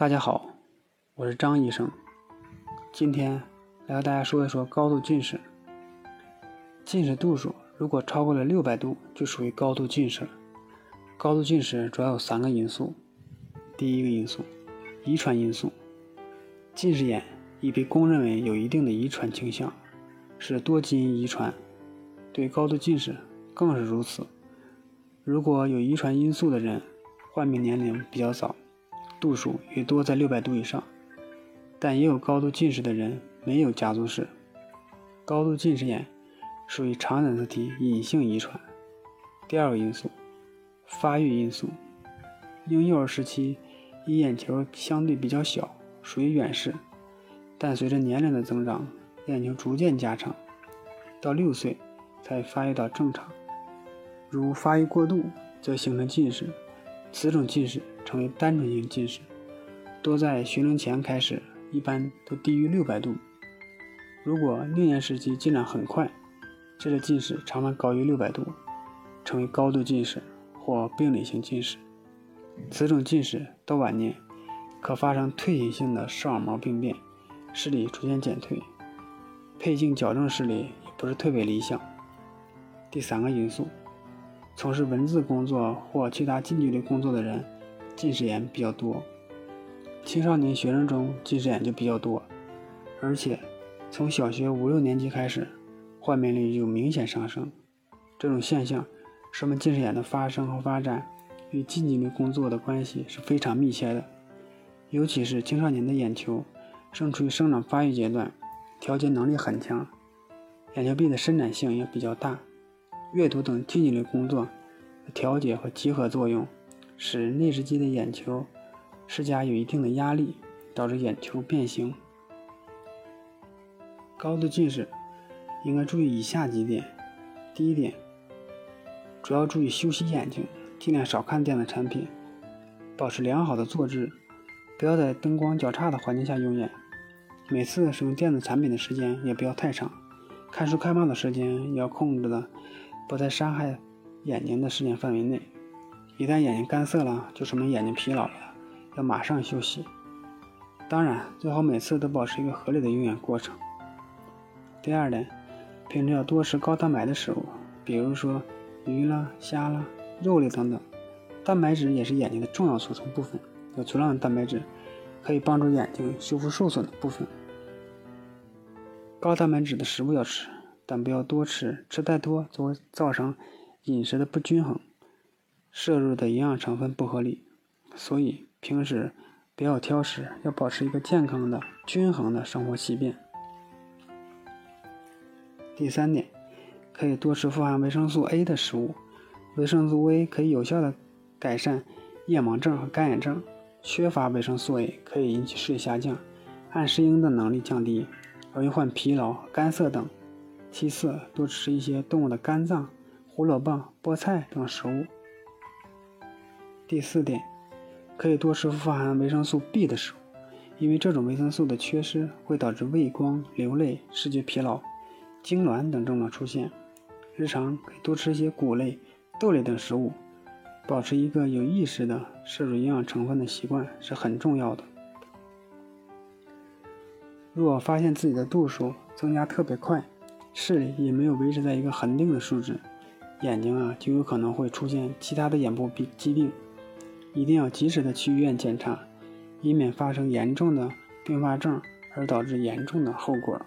大家好，我是张医生。今天来和大家说一说高度近视。近视度数如果超过了六百度，就属于高度近视了。高度近视主要有三个因素。第一个因素，遗传因素。近视眼已被公认为有一定的遗传倾向，是多基因遗传。对高度近视更是如此。如果有遗传因素的人，患病年龄比较早。度数也多在六百度以上，但也有高度近视的人没有家族史。高度近视眼属于常染色体隐性遗传。第二个因素，发育因素。婴幼儿时期，因眼球相对比较小，属于远视，但随着年龄的增长，眼球逐渐加长，到六岁才发育到正常。如发育过度，则形成近视。此种近视称为单纯性近视，多在学龄前开始，一般都低于六百度。如果幼年时期进展很快，这类近视常常高于六百度，成为高度近视或病理性近视。此种近视到晚年可发生退行性的视网膜病变，视力出现减退，配镜矫正视力也不是特别理想。第三个因素。从事文字工作或其他近距离工作的人，近视眼比较多。青少年学生中近视眼就比较多，而且从小学五六年级开始，患病率就明显上升。这种现象说明近视眼的发生和发展与近距离工作的关系是非常密切的。尤其是青少年的眼球正处于生长发育阶段，调节能力很强，眼球壁的伸展性也比较大。阅读等近距离工作调节和集合作用，使内视肌的眼球施加有一定的压力，导致眼球变形。高度近视应该注意以下几点：第一点，主要注意休息眼睛，尽量少看电子产品，保持良好的坐姿，不要在灯光较差的环境下用眼。每次使用电子产品的时间也不要太长，看书看报的时间也要控制的。不在伤害眼睛的时间范围内，一旦眼睛干涩了，就说明眼睛疲劳了，要马上休息。当然，最好每次都保持一个合理的用眼过程。第二点，平时要多吃高蛋白的食物，比如说鱼啦、虾啦、肉类等等。蛋白质也是眼睛的重要组成部分，有足量的蛋白质可以帮助眼睛修复受损的部分。高蛋白质的食物要吃。但不要多吃，吃太多则会造成饮食的不均衡，摄入的营养成分不合理。所以平时不要挑食，要保持一个健康的、均衡的生活习惯。第三点，可以多吃富含维生素 A 的食物。维生素 A 可以有效的改善夜盲症和干眼症。缺乏维生素 A 可以引起视力下降，暗适应的能力降低，容易患疲劳、干涩等。其次，多吃一些动物的肝脏、胡萝卜、菠菜等食物。第四点，可以多吃富含维生素 B 的食物，因为这种维生素的缺失会导致畏光、流泪、视觉疲劳、痉挛等症状出现。日常可以多吃一些谷类、豆类等食物，保持一个有意识的摄入营养成分的习惯是很重要的。若发现自己的度数增加特别快，视力也没有维持在一个恒定的数值，眼睛啊就有可能会出现其他的眼部病疾病，一定要及时的去医院检查，以免发生严重的并发症而导致严重的后果。